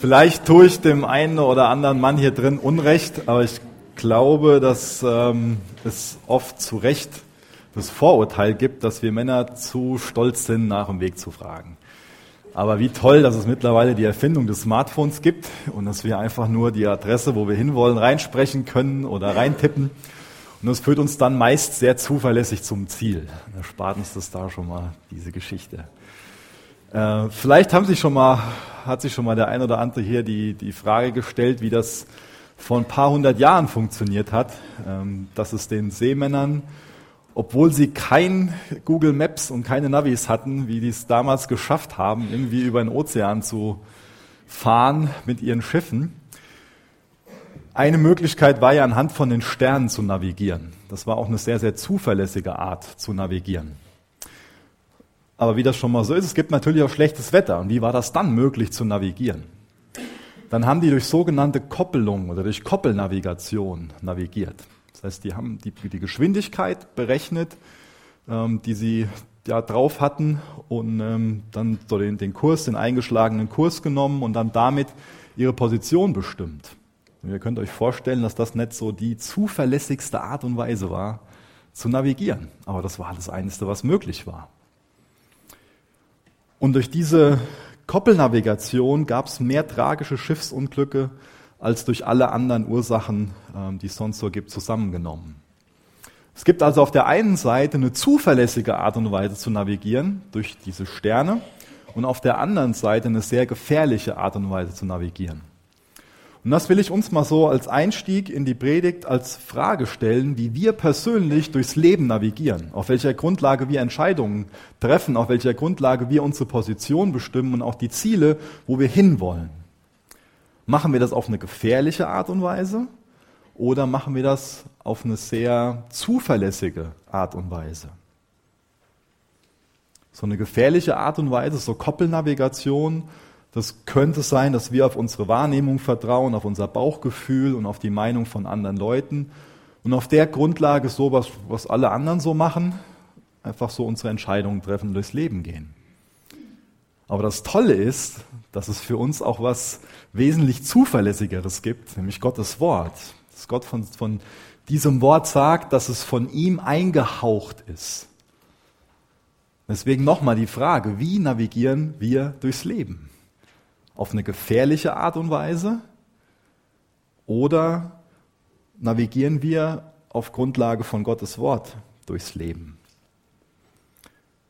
Vielleicht tue ich dem einen oder anderen Mann hier drin Unrecht, aber ich glaube, dass ähm, es oft zu Recht das Vorurteil gibt, dass wir Männer zu stolz sind, nach dem Weg zu fragen. Aber wie toll, dass es mittlerweile die Erfindung des Smartphones gibt und dass wir einfach nur die Adresse, wo wir hinwollen, reinsprechen können oder reintippen. Und das führt uns dann meist sehr zuverlässig zum Ziel. Da spart uns das da schon mal, diese Geschichte. Äh, vielleicht haben sich schon mal, hat sich schon mal der ein oder andere hier die, die Frage gestellt, wie das vor ein paar hundert Jahren funktioniert hat, ähm, dass es den Seemännern, obwohl sie kein Google Maps und keine Navis hatten, wie die es damals geschafft haben, irgendwie über den Ozean zu fahren mit ihren Schiffen. Eine Möglichkeit war ja anhand von den Sternen zu navigieren. Das war auch eine sehr, sehr zuverlässige Art zu navigieren. Aber wie das schon mal so ist, es gibt natürlich auch schlechtes Wetter. Und wie war das dann möglich zu navigieren? Dann haben die durch sogenannte Koppelung oder durch Koppelnavigation navigiert. Das heißt, die haben die, die Geschwindigkeit berechnet, ähm, die sie ja, drauf hatten und ähm, dann so den, den Kurs, den eingeschlagenen Kurs genommen und dann damit ihre Position bestimmt. Und ihr könnt euch vorstellen, dass das nicht so die zuverlässigste Art und Weise war, zu navigieren. Aber das war das Einzige, was möglich war. Und durch diese Koppelnavigation gab es mehr tragische Schiffsunglücke als durch alle anderen Ursachen, ähm, die es sonst so gibt, zusammengenommen. Es gibt also auf der einen Seite eine zuverlässige Art und Weise zu navigieren durch diese Sterne und auf der anderen Seite eine sehr gefährliche Art und Weise zu navigieren. Und das will ich uns mal so als Einstieg in die Predigt als Frage stellen, wie wir persönlich durchs Leben navigieren, auf welcher Grundlage wir Entscheidungen treffen, auf welcher Grundlage wir unsere Position bestimmen und auch die Ziele, wo wir hinwollen. Machen wir das auf eine gefährliche Art und Weise oder machen wir das auf eine sehr zuverlässige Art und Weise? So eine gefährliche Art und Weise, so Koppelnavigation, das könnte sein, dass wir auf unsere Wahrnehmung vertrauen, auf unser Bauchgefühl und auf die Meinung von anderen Leuten und auf der Grundlage so, was, was alle anderen so machen, einfach so unsere Entscheidungen treffen durchs Leben gehen. Aber das Tolle ist, dass es für uns auch was wesentlich Zuverlässigeres gibt, nämlich Gottes Wort. Dass Gott von, von diesem Wort sagt, dass es von ihm eingehaucht ist. Deswegen nochmal die Frage, wie navigieren wir durchs Leben? Auf eine gefährliche Art und Weise oder navigieren wir auf Grundlage von Gottes Wort durchs Leben?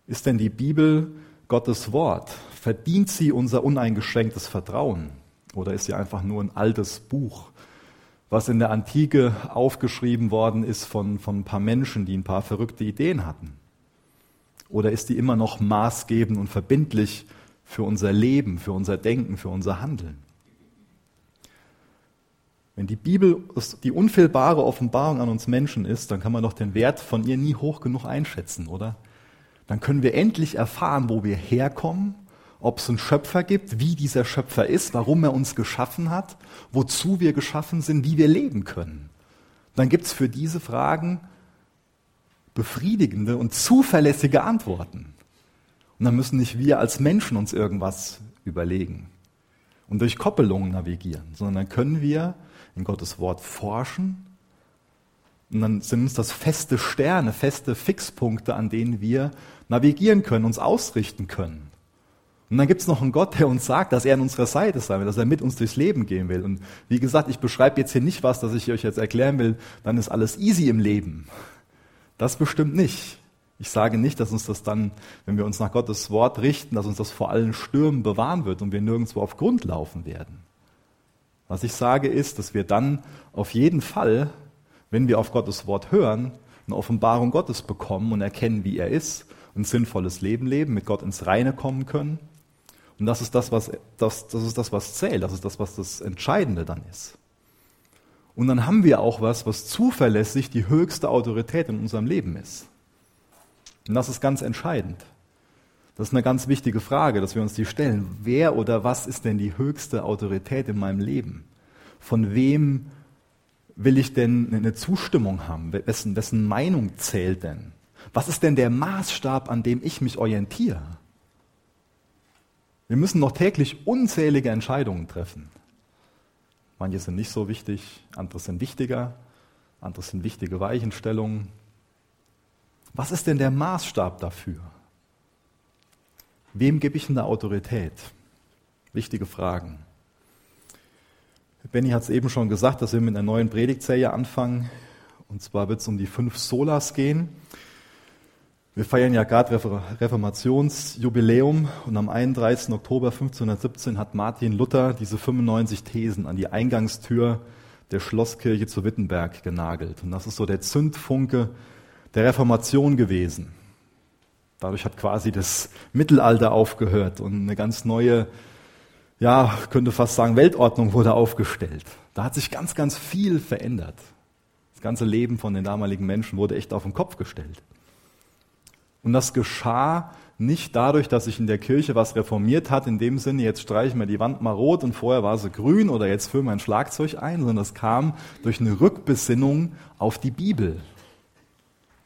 Ist denn die Bibel Gottes Wort? Verdient sie unser uneingeschränktes Vertrauen? Oder ist sie einfach nur ein altes Buch, was in der Antike aufgeschrieben worden ist von, von ein paar Menschen, die ein paar verrückte Ideen hatten? Oder ist die immer noch maßgebend und verbindlich für unser Leben, für unser Denken, für unser Handeln. Wenn die Bibel die unfehlbare Offenbarung an uns Menschen ist, dann kann man doch den Wert von ihr nie hoch genug einschätzen, oder? Dann können wir endlich erfahren, wo wir herkommen, ob es einen Schöpfer gibt, wie dieser Schöpfer ist, warum er uns geschaffen hat, wozu wir geschaffen sind, wie wir leben können. Dann gibt es für diese Fragen befriedigende und zuverlässige Antworten. Und dann müssen nicht wir als Menschen uns irgendwas überlegen und durch Koppelungen navigieren, sondern dann können wir in Gottes Wort forschen und dann sind uns das feste Sterne, feste Fixpunkte, an denen wir navigieren können, uns ausrichten können. Und dann gibt es noch einen Gott, der uns sagt, dass er an unserer Seite sein will, dass er mit uns durchs Leben gehen will. Und wie gesagt, ich beschreibe jetzt hier nicht was, das ich euch jetzt erklären will, dann ist alles easy im Leben. Das bestimmt nicht. Ich sage nicht, dass uns das dann, wenn wir uns nach Gottes Wort richten, dass uns das vor allen Stürmen bewahren wird und wir nirgendwo auf Grund laufen werden. Was ich sage ist, dass wir dann auf jeden Fall, wenn wir auf Gottes Wort hören, eine Offenbarung Gottes bekommen und erkennen, wie er ist, ein sinnvolles Leben leben, mit Gott ins Reine kommen können. Und das ist das, was, das, das ist das, was zählt, das ist das, was das Entscheidende dann ist. Und dann haben wir auch was, was zuverlässig die höchste Autorität in unserem Leben ist. Und das ist ganz entscheidend. Das ist eine ganz wichtige Frage, dass wir uns die stellen. Wer oder was ist denn die höchste Autorität in meinem Leben? Von wem will ich denn eine Zustimmung haben? Wessen, wessen Meinung zählt denn? Was ist denn der Maßstab, an dem ich mich orientiere? Wir müssen noch täglich unzählige Entscheidungen treffen. Manche sind nicht so wichtig, andere sind wichtiger, andere sind wichtige Weichenstellungen. Was ist denn der Maßstab dafür? Wem gebe ich eine Autorität? Wichtige Fragen. Benny hat es eben schon gesagt, dass wir mit einer neuen Predigtserie anfangen. Und zwar wird es um die fünf Solas gehen. Wir feiern ja gerade Reformationsjubiläum und am 31. Oktober 1517 hat Martin Luther diese 95 Thesen an die Eingangstür der Schlosskirche zu Wittenberg genagelt. Und das ist so der Zündfunke der Reformation gewesen. Dadurch hat quasi das Mittelalter aufgehört und eine ganz neue, ja, könnte fast sagen, Weltordnung wurde aufgestellt. Da hat sich ganz, ganz viel verändert. Das ganze Leben von den damaligen Menschen wurde echt auf den Kopf gestellt. Und das geschah nicht dadurch, dass sich in der Kirche was reformiert hat, in dem Sinne, jetzt streichen wir die Wand mal rot und vorher war sie grün oder jetzt füllen wir ein Schlagzeug ein, sondern das kam durch eine Rückbesinnung auf die Bibel.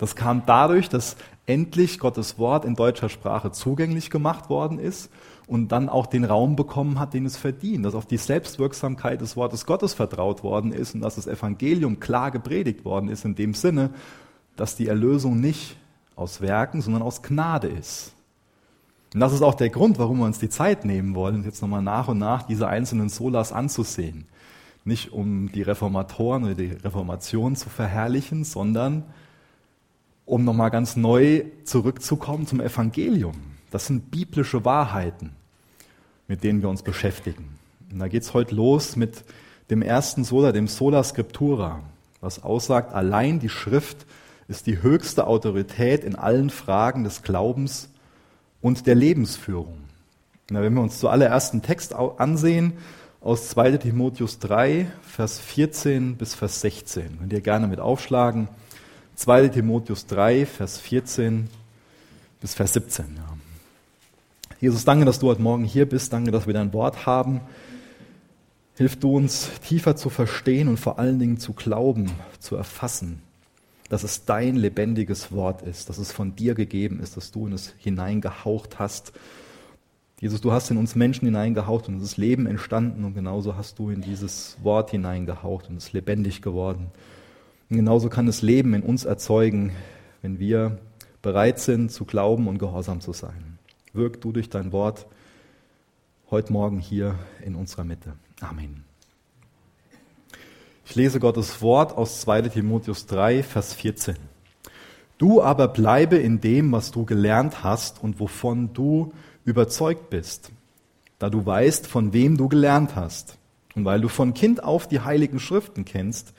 Das kam dadurch, dass endlich Gottes Wort in deutscher Sprache zugänglich gemacht worden ist und dann auch den Raum bekommen hat, den es verdient, dass auf die Selbstwirksamkeit des Wortes Gottes vertraut worden ist und dass das Evangelium klar gepredigt worden ist in dem Sinne, dass die Erlösung nicht aus Werken, sondern aus Gnade ist. Und das ist auch der Grund, warum wir uns die Zeit nehmen wollen, jetzt nochmal nach und nach diese einzelnen Solas anzusehen. Nicht um die Reformatoren oder die Reformation zu verherrlichen, sondern um nochmal ganz neu zurückzukommen zum Evangelium. Das sind biblische Wahrheiten, mit denen wir uns beschäftigen. Und da geht's heute los mit dem ersten Sola, dem Sola Scriptura, was aussagt, allein die Schrift ist die höchste Autorität in allen Fragen des Glaubens und der Lebensführung. Na, wenn wir uns zuallererst einen Text ansehen aus 2 Timotheus 3, Vers 14 bis Vers 16, könnt ihr gerne mit aufschlagen. 2 Timotheus 3, Vers 14 bis Vers 17. Ja. Jesus, danke, dass du heute Morgen hier bist. Danke, dass wir dein Wort haben. Hilf du uns tiefer zu verstehen und vor allen Dingen zu glauben, zu erfassen dass es dein lebendiges Wort ist, dass es von dir gegeben ist, dass du in es hineingehaucht hast. Jesus, du hast in uns Menschen hineingehaucht und es ist Leben entstanden und genauso hast du in dieses Wort hineingehaucht und es ist lebendig geworden. Und genauso kann es Leben in uns erzeugen, wenn wir bereit sind zu glauben und gehorsam zu sein. Wirk du durch dein Wort heute Morgen hier in unserer Mitte. Amen. Ich lese Gottes Wort aus 2 Timotheus 3, Vers 14. Du aber bleibe in dem, was du gelernt hast und wovon du überzeugt bist, da du weißt, von wem du gelernt hast. Und weil du von Kind auf die heiligen Schriften kennst,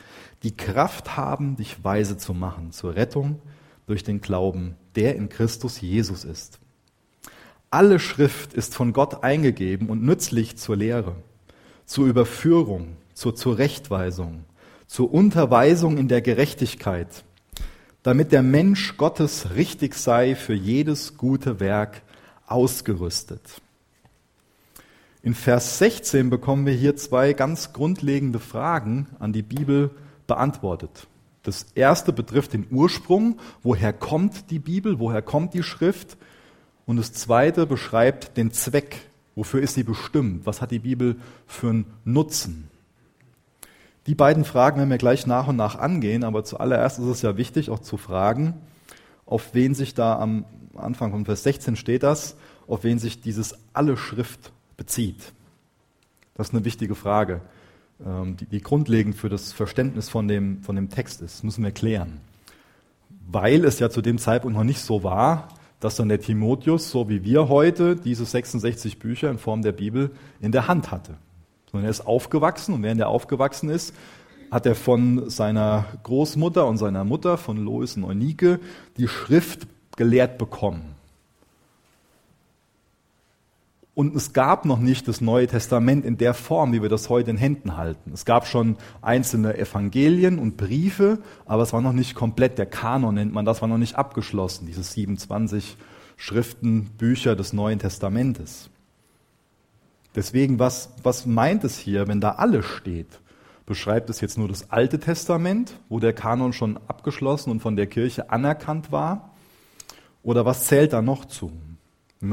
die Kraft haben, dich weise zu machen zur Rettung durch den Glauben, der in Christus Jesus ist. Alle Schrift ist von Gott eingegeben und nützlich zur Lehre, zur Überführung, zur Zurechtweisung, zur Unterweisung in der Gerechtigkeit, damit der Mensch Gottes richtig sei für jedes gute Werk ausgerüstet. In Vers 16 bekommen wir hier zwei ganz grundlegende Fragen an die Bibel beantwortet. Das erste betrifft den Ursprung, woher kommt die Bibel, woher kommt die Schrift? Und das zweite beschreibt den Zweck, wofür ist sie bestimmt, was hat die Bibel für einen Nutzen. Die beiden Fragen werden wir gleich nach und nach angehen, aber zuallererst ist es ja wichtig, auch zu fragen, auf wen sich da am Anfang von Vers 16 steht das, auf wen sich dieses alle Schrift bezieht. Das ist eine wichtige Frage, ähm, die, grundlegend für das Verständnis von dem, von dem Text ist. Das müssen wir klären. Weil es ja zu dem Zeitpunkt noch nicht so war, dass dann der Timotheus, so wie wir heute, diese 66 Bücher in Form der Bibel in der Hand hatte sondern er ist aufgewachsen und während er aufgewachsen ist, hat er von seiner Großmutter und seiner Mutter, von Lois und Eunike, die Schrift gelehrt bekommen. Und es gab noch nicht das Neue Testament in der Form, wie wir das heute in Händen halten. Es gab schon einzelne Evangelien und Briefe, aber es war noch nicht komplett. Der Kanon nennt man das, war noch nicht abgeschlossen, diese 27 Schriften, Bücher des Neuen Testamentes. Deswegen, was, was meint es hier, wenn da alles steht? Beschreibt es jetzt nur das Alte Testament, wo der Kanon schon abgeschlossen und von der Kirche anerkannt war? Oder was zählt da noch zu?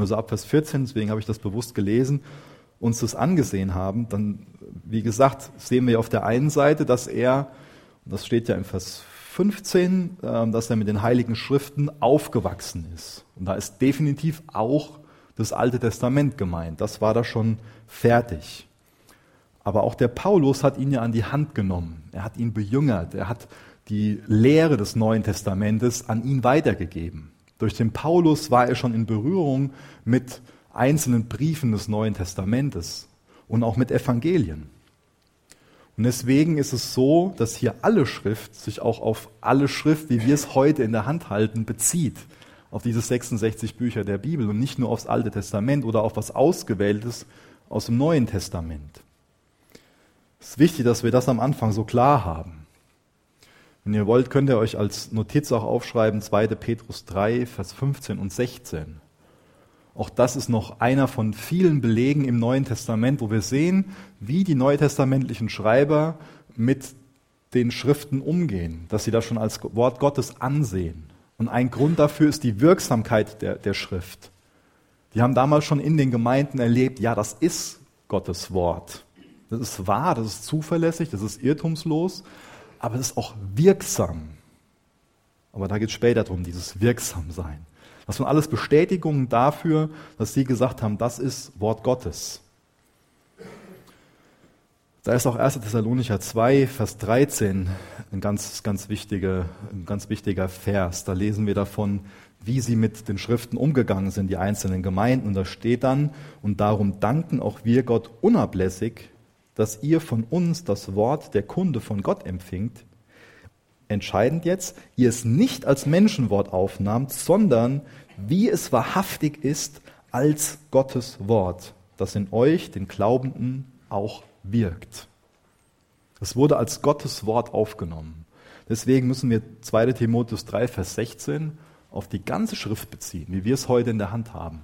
So ab Vers 14, deswegen habe ich das bewusst gelesen, uns das angesehen haben, dann, wie gesagt, sehen wir auf der einen Seite, dass er, das steht ja in Vers 15, ähm, dass er mit den Heiligen Schriften aufgewachsen ist. Und da ist definitiv auch das Alte Testament gemeint. Das war da schon fertig. Aber auch der Paulus hat ihn ja an die Hand genommen. Er hat ihn bejüngert. Er hat die Lehre des Neuen Testamentes an ihn weitergegeben. Durch den Paulus war er schon in Berührung mit einzelnen Briefen des Neuen Testamentes und auch mit Evangelien. Und deswegen ist es so, dass hier alle Schrift sich auch auf alle Schrift, wie wir es heute in der Hand halten, bezieht. Auf diese 66 Bücher der Bibel und nicht nur aufs Alte Testament oder auf was Ausgewähltes aus dem Neuen Testament. Es ist wichtig, dass wir das am Anfang so klar haben. Wenn ihr wollt, könnt ihr euch als Notiz auch aufschreiben 2. Petrus 3, Vers 15 und 16. Auch das ist noch einer von vielen Belegen im Neuen Testament, wo wir sehen, wie die neutestamentlichen Schreiber mit den Schriften umgehen, dass sie das schon als Wort Gottes ansehen. Und ein Grund dafür ist die Wirksamkeit der, der Schrift. Die haben damals schon in den Gemeinden erlebt, ja, das ist Gottes Wort. Das ist wahr, das ist zuverlässig, das ist irrtumslos, aber es ist auch wirksam. Aber da geht es später darum, dieses Wirksamsein. Das waren alles Bestätigungen dafür, dass sie gesagt haben, das ist Wort Gottes. Da ist auch 1. Thessalonicher 2, Vers 13 ein ganz, ganz, wichtiger, ein ganz wichtiger Vers. Da lesen wir davon, wie sie mit den Schriften umgegangen sind, die einzelnen Gemeinden. Und da steht dann, und darum danken auch wir Gott unablässig, dass ihr von uns das Wort der Kunde von Gott empfingt, entscheidend jetzt, ihr es nicht als Menschenwort aufnahmt, sondern wie es wahrhaftig ist als Gottes Wort, das in euch, den Glaubenden, auch wirkt. Es wurde als Gottes Wort aufgenommen. Deswegen müssen wir 2 Timotheus 3, Vers 16 auf die ganze Schrift beziehen, wie wir es heute in der Hand haben.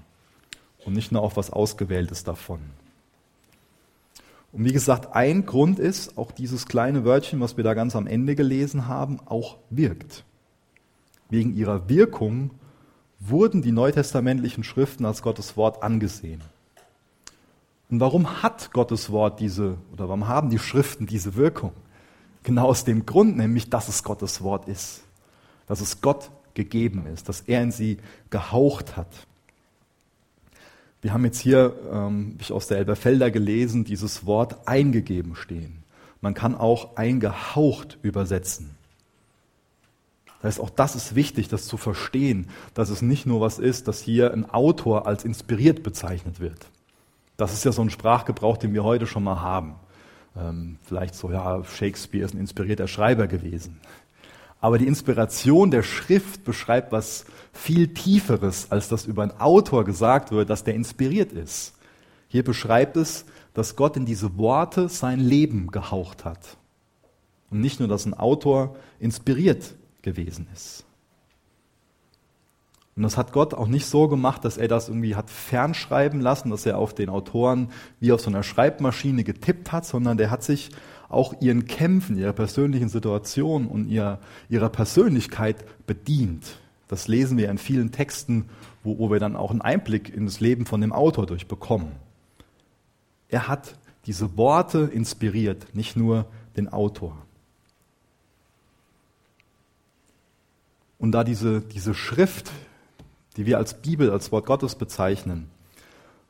Und nicht nur auf was Ausgewähltes davon. Und wie gesagt, ein Grund ist, auch dieses kleine Wörtchen, was wir da ganz am Ende gelesen haben, auch wirkt. Wegen ihrer Wirkung wurden die neutestamentlichen Schriften als Gottes Wort angesehen. Und warum hat Gottes Wort diese, oder warum haben die Schriften diese Wirkung? Genau aus dem Grund, nämlich, dass es Gottes Wort ist. Dass es Gott gegeben ist, dass er in sie gehaucht hat. Wir haben jetzt hier, ähm, ich aus der Elberfelder gelesen, dieses Wort eingegeben stehen. Man kann auch eingehaucht übersetzen. Das heißt, auch das ist wichtig, das zu verstehen, dass es nicht nur was ist, dass hier ein Autor als inspiriert bezeichnet wird. Das ist ja so ein Sprachgebrauch, den wir heute schon mal haben. Ähm, vielleicht so, ja, Shakespeare ist ein inspirierter Schreiber gewesen. Aber die Inspiration der Schrift beschreibt was viel Tieferes, als das über einen Autor gesagt wird, dass der inspiriert ist. Hier beschreibt es, dass Gott in diese Worte sein Leben gehaucht hat. Und nicht nur, dass ein Autor inspiriert gewesen ist. Und das hat Gott auch nicht so gemacht, dass er das irgendwie hat fernschreiben lassen, dass er auf den Autoren wie auf so einer Schreibmaschine getippt hat, sondern der hat sich auch ihren Kämpfen, ihrer persönlichen Situation und ihrer, ihrer Persönlichkeit bedient. Das lesen wir in vielen Texten, wo, wo wir dann auch einen Einblick in das Leben von dem Autor durchbekommen. Er hat diese Worte inspiriert, nicht nur den Autor. Und da diese, diese Schrift, die wir als Bibel, als Wort Gottes bezeichnen,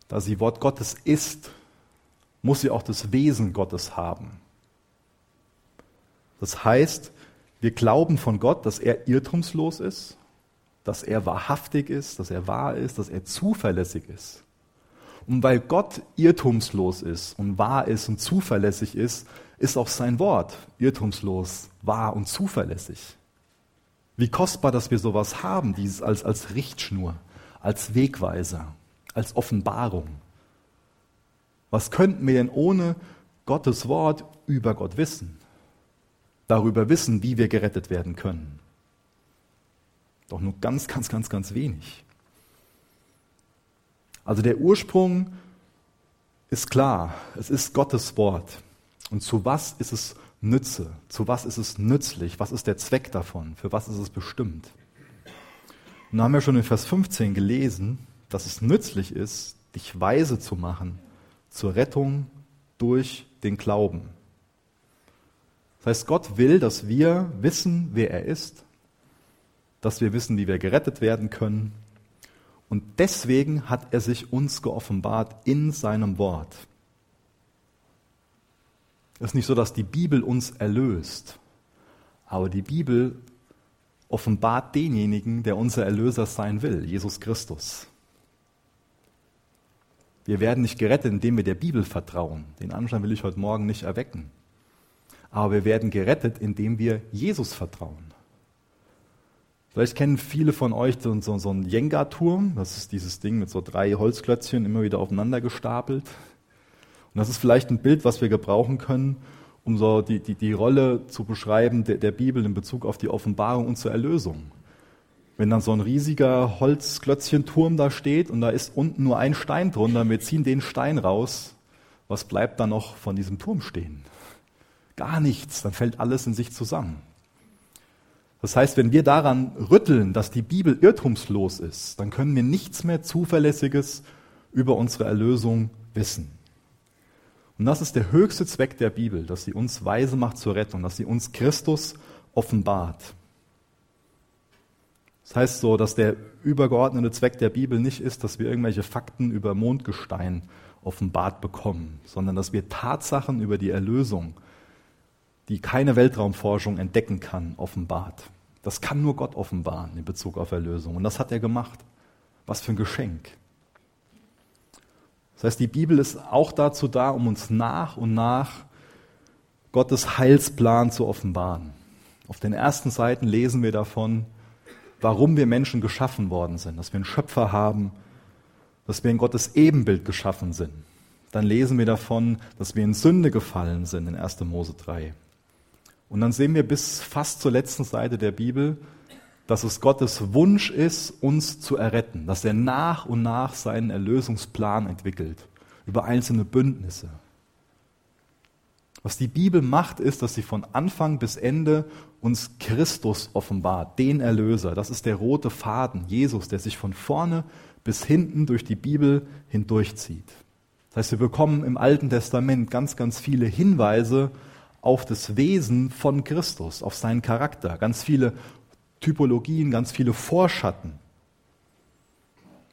da sie Wort Gottes ist, muss sie auch das Wesen Gottes haben. Das heißt, wir glauben von Gott, dass er irrtumslos ist, dass er wahrhaftig ist, dass er wahr ist, dass er zuverlässig ist. Und weil Gott irrtumslos ist und wahr ist und zuverlässig ist, ist auch sein Wort irrtumslos, wahr und zuverlässig. Wie kostbar, dass wir sowas haben, dieses als, als Richtschnur, als Wegweiser, als Offenbarung. Was könnten wir denn ohne Gottes Wort über Gott wissen? Darüber wissen, wie wir gerettet werden können. Doch nur ganz, ganz, ganz, ganz wenig. Also der Ursprung ist klar. Es ist Gottes Wort. Und zu was ist es Nütze? Zu was ist es nützlich? Was ist der Zweck davon? Für was ist es bestimmt? Und da haben wir schon in Vers 15 gelesen, dass es nützlich ist, dich weise zu machen zur Rettung durch den Glauben. Das heißt, Gott will, dass wir wissen, wer er ist, dass wir wissen, wie wir gerettet werden können. Und deswegen hat er sich uns geoffenbart in seinem Wort. Es ist nicht so, dass die Bibel uns erlöst, aber die Bibel offenbart denjenigen, der unser Erlöser sein will, Jesus Christus. Wir werden nicht gerettet, indem wir der Bibel vertrauen. Den Anschein will ich heute Morgen nicht erwecken. Aber wir werden gerettet, indem wir Jesus vertrauen. Vielleicht kennen viele von euch so, so, so einen Jenga-Turm. Das ist dieses Ding mit so drei Holzklötzchen immer wieder aufeinander gestapelt. Und das ist vielleicht ein Bild, was wir gebrauchen können, um so die, die, die Rolle zu beschreiben der, der Bibel in Bezug auf die Offenbarung und zur Erlösung. Wenn dann so ein riesiger Holzklötzchenturm da steht und da ist unten nur ein Stein drunter, wir ziehen den Stein raus, was bleibt dann noch von diesem Turm stehen? Gar nichts, dann fällt alles in sich zusammen. Das heißt, wenn wir daran rütteln, dass die Bibel irrtumslos ist, dann können wir nichts mehr Zuverlässiges über unsere Erlösung wissen. Und das ist der höchste Zweck der Bibel, dass sie uns weise macht zur Rettung, dass sie uns Christus offenbart. Das heißt so, dass der übergeordnete Zweck der Bibel nicht ist, dass wir irgendwelche Fakten über Mondgestein offenbart bekommen, sondern dass wir Tatsachen über die Erlösung, die keine Weltraumforschung entdecken kann, offenbart. Das kann nur Gott offenbaren in Bezug auf Erlösung. Und das hat er gemacht. Was für ein Geschenk. Das heißt, die Bibel ist auch dazu da, um uns nach und nach Gottes Heilsplan zu offenbaren. Auf den ersten Seiten lesen wir davon, warum wir Menschen geschaffen worden sind, dass wir einen Schöpfer haben, dass wir in Gottes Ebenbild geschaffen sind. Dann lesen wir davon, dass wir in Sünde gefallen sind in 1. Mose 3. Und dann sehen wir bis fast zur letzten Seite der Bibel, dass es Gottes Wunsch ist, uns zu erretten, dass er nach und nach seinen Erlösungsplan entwickelt über einzelne Bündnisse. Was die Bibel macht, ist, dass sie von Anfang bis Ende uns Christus offenbart, den Erlöser. Das ist der rote Faden, Jesus, der sich von vorne bis hinten durch die Bibel hindurchzieht. Das heißt, wir bekommen im Alten Testament ganz, ganz viele Hinweise auf das Wesen von Christus, auf seinen Charakter, ganz viele Typologien, ganz viele Vorschatten.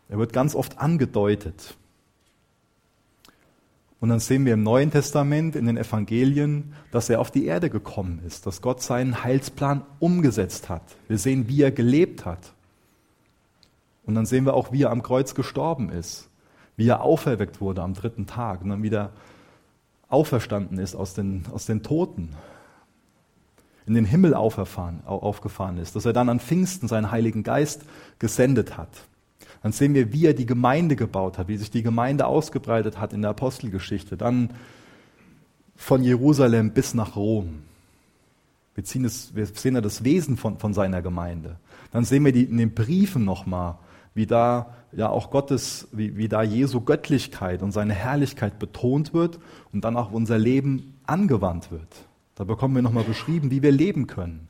Er wird ganz oft angedeutet. Und dann sehen wir im Neuen Testament, in den Evangelien, dass er auf die Erde gekommen ist, dass Gott seinen Heilsplan umgesetzt hat. Wir sehen, wie er gelebt hat. Und dann sehen wir auch, wie er am Kreuz gestorben ist, wie er auferweckt wurde am dritten Tag und dann wieder auferstanden ist aus den, aus den Toten in den Himmel aufgefahren ist, dass er dann an Pfingsten seinen Heiligen Geist gesendet hat. Dann sehen wir, wie er die Gemeinde gebaut hat, wie sich die Gemeinde ausgebreitet hat in der Apostelgeschichte. Dann von Jerusalem bis nach Rom. Wir, es, wir sehen ja das Wesen von, von seiner Gemeinde. Dann sehen wir die, in den Briefen nochmal, wie da ja auch Gottes, wie, wie da Jesu Göttlichkeit und seine Herrlichkeit betont wird und dann auch unser Leben angewandt wird. Da bekommen wir nochmal beschrieben, wie wir leben können.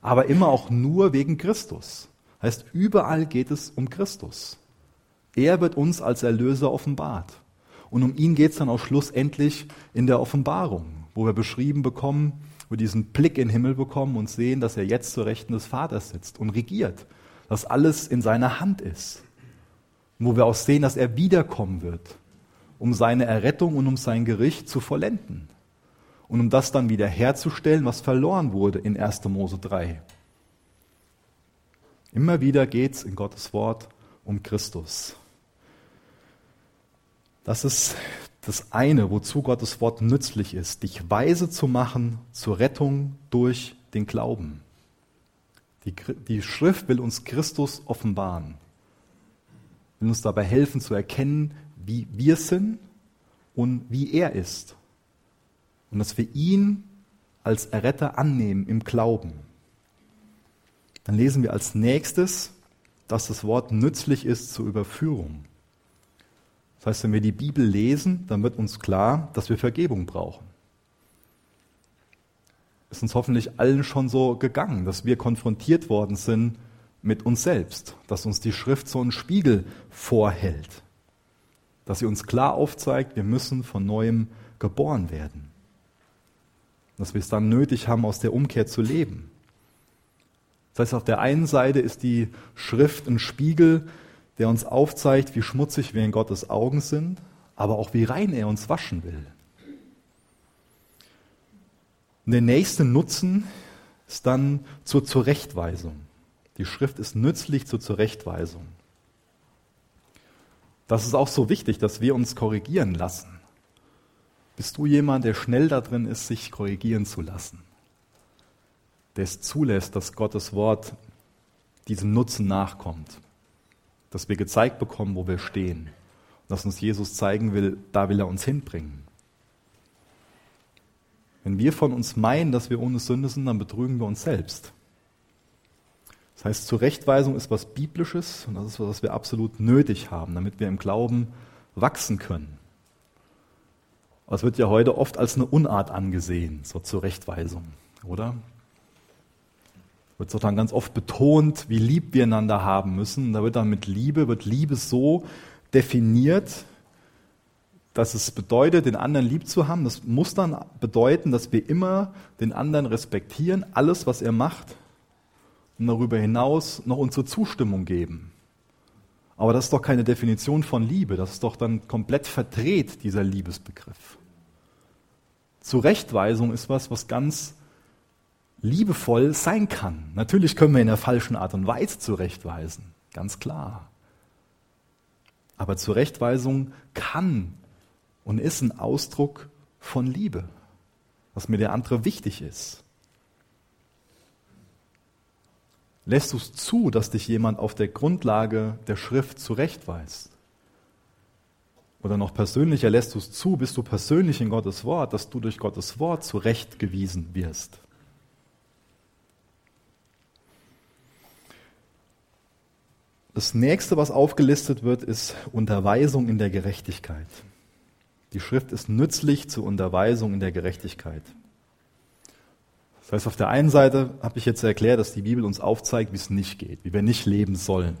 Aber immer auch nur wegen Christus. Heißt, überall geht es um Christus. Er wird uns als Erlöser offenbart. Und um ihn geht es dann auch schlussendlich in der Offenbarung, wo wir beschrieben bekommen, wo wir diesen Blick in den Himmel bekommen und sehen, dass er jetzt zur Rechten des Vaters sitzt und regiert, dass alles in seiner Hand ist. Wo wir auch sehen, dass er wiederkommen wird, um seine Errettung und um sein Gericht zu vollenden und um das dann wieder herzustellen, was verloren wurde in 1. Mose 3. Immer wieder geht es in Gottes Wort um Christus. Das ist das eine, wozu Gottes Wort nützlich ist, dich weise zu machen zur Rettung durch den Glauben. Die, die Schrift will uns Christus offenbaren, will uns dabei helfen zu erkennen, wie wir sind und wie er ist und dass wir ihn als Erretter annehmen im Glauben. Dann lesen wir als nächstes, dass das Wort nützlich ist zur Überführung. Das heißt, wenn wir die Bibel lesen, dann wird uns klar, dass wir Vergebung brauchen. Ist uns hoffentlich allen schon so gegangen, dass wir konfrontiert worden sind mit uns selbst, dass uns die Schrift so einen Spiegel vorhält, dass sie uns klar aufzeigt, wir müssen von neuem geboren werden, dass wir es dann nötig haben, aus der Umkehr zu leben. Das heißt, auf der einen Seite ist die Schrift ein Spiegel, der uns aufzeigt, wie schmutzig wir in Gottes Augen sind, aber auch wie rein er uns waschen will. Und der nächste Nutzen ist dann zur Zurechtweisung. Die Schrift ist nützlich zur Zurechtweisung. Das ist auch so wichtig, dass wir uns korrigieren lassen. Bist du jemand, der schnell da drin ist, sich korrigieren zu lassen? Der es zulässt, dass Gottes Wort diesem Nutzen nachkommt. Dass wir gezeigt bekommen, wo wir stehen. Dass uns Jesus zeigen will, da will er uns hinbringen. Wenn wir von uns meinen, dass wir ohne Sünde sind, dann betrügen wir uns selbst. Das heißt, Zurechtweisung ist was Biblisches und das ist was, was wir absolut nötig haben, damit wir im Glauben wachsen können. Aber es wird ja heute oft als eine Unart angesehen, so Zurechtweisung, oder? Wird so dann ganz oft betont, wie lieb wir einander haben müssen. Da wird dann mit Liebe, wird Liebe so definiert, dass es bedeutet, den anderen lieb zu haben. Das muss dann bedeuten, dass wir immer den anderen respektieren, alles, was er macht, und darüber hinaus noch unsere Zustimmung geben. Aber das ist doch keine Definition von Liebe, das ist doch dann komplett verdreht, dieser Liebesbegriff. Zurechtweisung ist was, was ganz liebevoll sein kann. Natürlich können wir in der falschen Art und Weise zurechtweisen, ganz klar. Aber Zurechtweisung kann und ist ein Ausdruck von Liebe, was mir der andere wichtig ist. Lässt du es zu, dass dich jemand auf der Grundlage der Schrift zurechtweist? Oder noch persönlicher, lässt du es zu, bist du persönlich in Gottes Wort, dass du durch Gottes Wort zurechtgewiesen wirst? Das nächste, was aufgelistet wird, ist Unterweisung in der Gerechtigkeit. Die Schrift ist nützlich zur Unterweisung in der Gerechtigkeit. Das heißt, auf der einen Seite habe ich jetzt erklärt, dass die Bibel uns aufzeigt, wie es nicht geht, wie wir nicht leben sollen.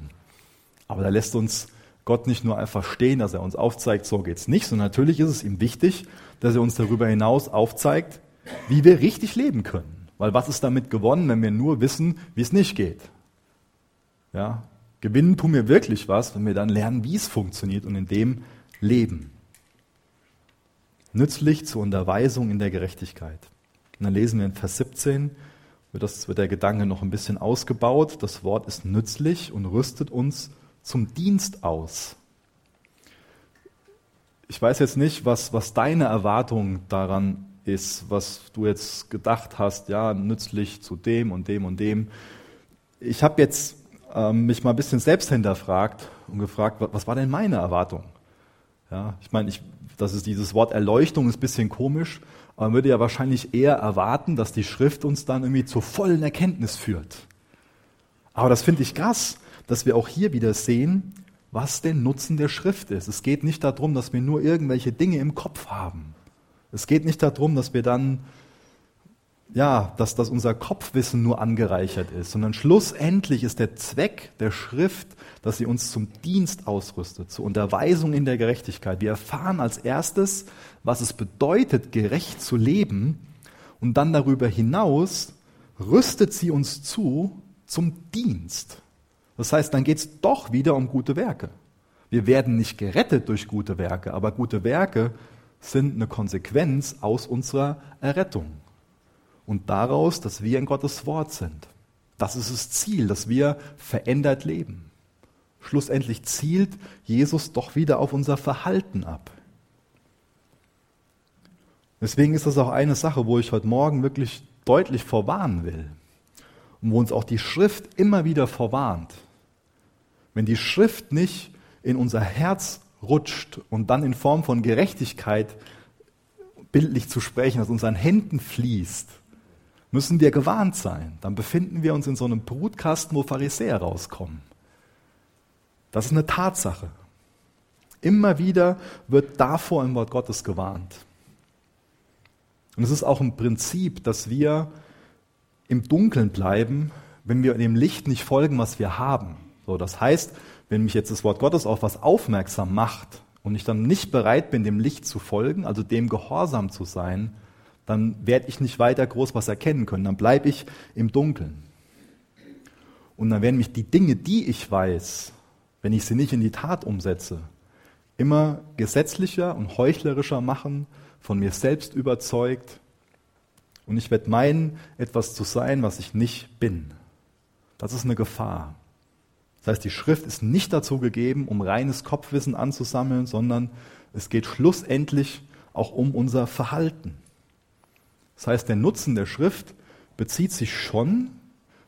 Aber da lässt uns Gott nicht nur einfach stehen, dass er uns aufzeigt, so geht's nicht, sondern natürlich ist es ihm wichtig, dass er uns darüber hinaus aufzeigt, wie wir richtig leben können. Weil was ist damit gewonnen, wenn wir nur wissen, wie es nicht geht? Ja, gewinnen tun wir wirklich was, wenn wir dann lernen, wie es funktioniert und in dem leben nützlich zur Unterweisung in der Gerechtigkeit. Und dann lesen wir in Vers 17, wird, das, wird der Gedanke noch ein bisschen ausgebaut. Das Wort ist nützlich und rüstet uns zum Dienst aus. Ich weiß jetzt nicht, was, was deine Erwartung daran ist, was du jetzt gedacht hast, ja, nützlich zu dem und dem und dem. Ich habe jetzt ähm, mich mal ein bisschen selbst hinterfragt und gefragt, was war denn meine Erwartung? Ja, ich meine, ich das ist dieses Wort Erleuchtung, ist ein bisschen komisch, man würde ja wahrscheinlich eher erwarten, dass die Schrift uns dann irgendwie zur vollen Erkenntnis führt. Aber das finde ich krass, dass wir auch hier wieder sehen, was der Nutzen der Schrift ist. Es geht nicht darum, dass wir nur irgendwelche Dinge im Kopf haben. Es geht nicht darum, dass wir dann ja, dass, dass unser Kopfwissen nur angereichert ist, sondern schlussendlich ist der Zweck der Schrift, dass sie uns zum Dienst ausrüstet, zur Unterweisung in der Gerechtigkeit. Wir erfahren als erstes, was es bedeutet, gerecht zu leben und dann darüber hinaus rüstet sie uns zu zum Dienst. Das heißt, dann geht es doch wieder um gute Werke. Wir werden nicht gerettet durch gute Werke, aber gute Werke sind eine Konsequenz aus unserer Errettung und daraus, dass wir in Gottes Wort sind. Das ist das Ziel, dass wir verändert leben. Schlussendlich zielt Jesus doch wieder auf unser Verhalten ab. Deswegen ist das auch eine Sache, wo ich heute Morgen wirklich deutlich vorwarnen will und wo uns auch die Schrift immer wieder vorwarnt. Wenn die Schrift nicht in unser Herz rutscht und dann in Form von Gerechtigkeit bildlich zu sprechen, aus unseren Händen fließt, müssen wir gewarnt sein. Dann befinden wir uns in so einem Brutkasten, wo Pharisäer rauskommen. Das ist eine Tatsache. Immer wieder wird davor im Wort Gottes gewarnt. Und es ist auch ein Prinzip, dass wir im Dunkeln bleiben, wenn wir dem Licht nicht folgen, was wir haben. So, das heißt, wenn mich jetzt das Wort Gottes auf was aufmerksam macht und ich dann nicht bereit bin, dem Licht zu folgen, also dem gehorsam zu sein, dann werde ich nicht weiter groß was erkennen können. Dann bleibe ich im Dunkeln. Und dann werden mich die Dinge, die ich weiß, wenn ich sie nicht in die Tat umsetze, immer gesetzlicher und heuchlerischer machen, von mir selbst überzeugt. Und ich werde meinen, etwas zu sein, was ich nicht bin. Das ist eine Gefahr. Das heißt, die Schrift ist nicht dazu gegeben, um reines Kopfwissen anzusammeln, sondern es geht schlussendlich auch um unser Verhalten. Das heißt, der Nutzen der Schrift bezieht sich schon,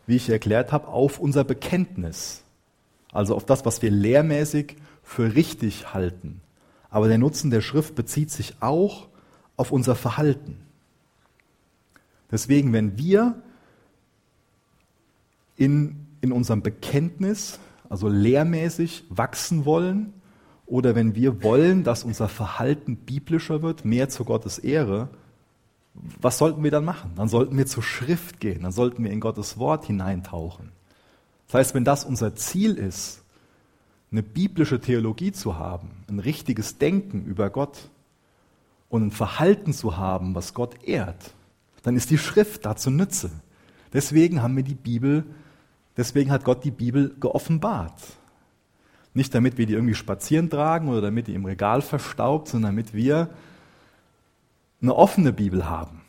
wie ich erklärt habe, auf unser Bekenntnis. Also auf das, was wir lehrmäßig für richtig halten. Aber der Nutzen der Schrift bezieht sich auch auf unser Verhalten. Deswegen, wenn wir in, in unserem Bekenntnis, also lehrmäßig wachsen wollen, oder wenn wir wollen, dass unser Verhalten biblischer wird, mehr zu Gottes Ehre, was sollten wir dann machen? Dann sollten wir zur Schrift gehen, dann sollten wir in Gottes Wort hineintauchen. Das heißt, wenn das unser Ziel ist, eine biblische Theologie zu haben, ein richtiges Denken über Gott und ein Verhalten zu haben, was Gott ehrt, dann ist die Schrift dazu Nütze. Deswegen haben wir die Bibel, deswegen hat Gott die Bibel geoffenbart. Nicht damit wir die irgendwie spazieren tragen oder damit die im Regal verstaubt, sondern damit wir eine offene Bibel haben.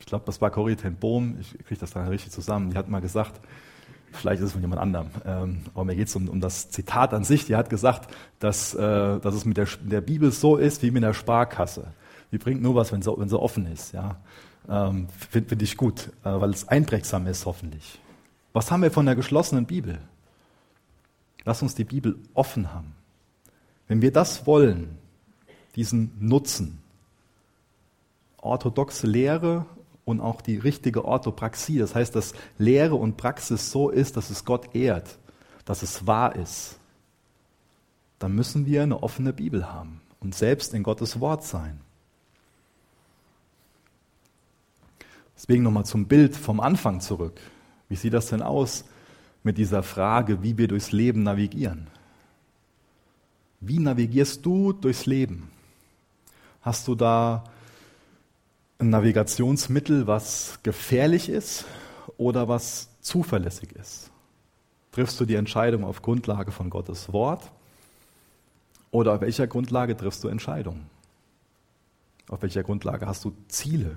Ich glaube, das war Corrie ten Bohm, ich kriege das dann richtig zusammen, die hat mal gesagt, vielleicht ist es von jemand anderem, ähm, aber mir geht es um, um, das Zitat an sich, die hat gesagt, dass, äh, dass es mit der, der, Bibel so ist wie mit der Sparkasse. Die bringt nur was, wenn sie, wenn sie offen ist. Ja? Ähm, Finde find ich gut, äh, weil es einprägsam ist hoffentlich. Was haben wir von der geschlossenen Bibel? Lass uns die Bibel offen haben. Wenn wir das wollen, diesen Nutzen, orthodoxe Lehre und auch die richtige Orthopraxie. Das heißt, dass Lehre und Praxis so ist, dass es Gott ehrt, dass es wahr ist. Dann müssen wir eine offene Bibel haben und selbst in Gottes Wort sein. Deswegen nochmal zum Bild vom Anfang zurück. Wie sieht das denn aus mit dieser Frage, wie wir durchs Leben navigieren? Wie navigierst du durchs Leben? Hast du da ein Navigationsmittel, was gefährlich ist oder was zuverlässig ist? Triffst du die Entscheidung auf Grundlage von Gottes Wort oder auf welcher Grundlage triffst du Entscheidungen? Auf welcher Grundlage hast du Ziele?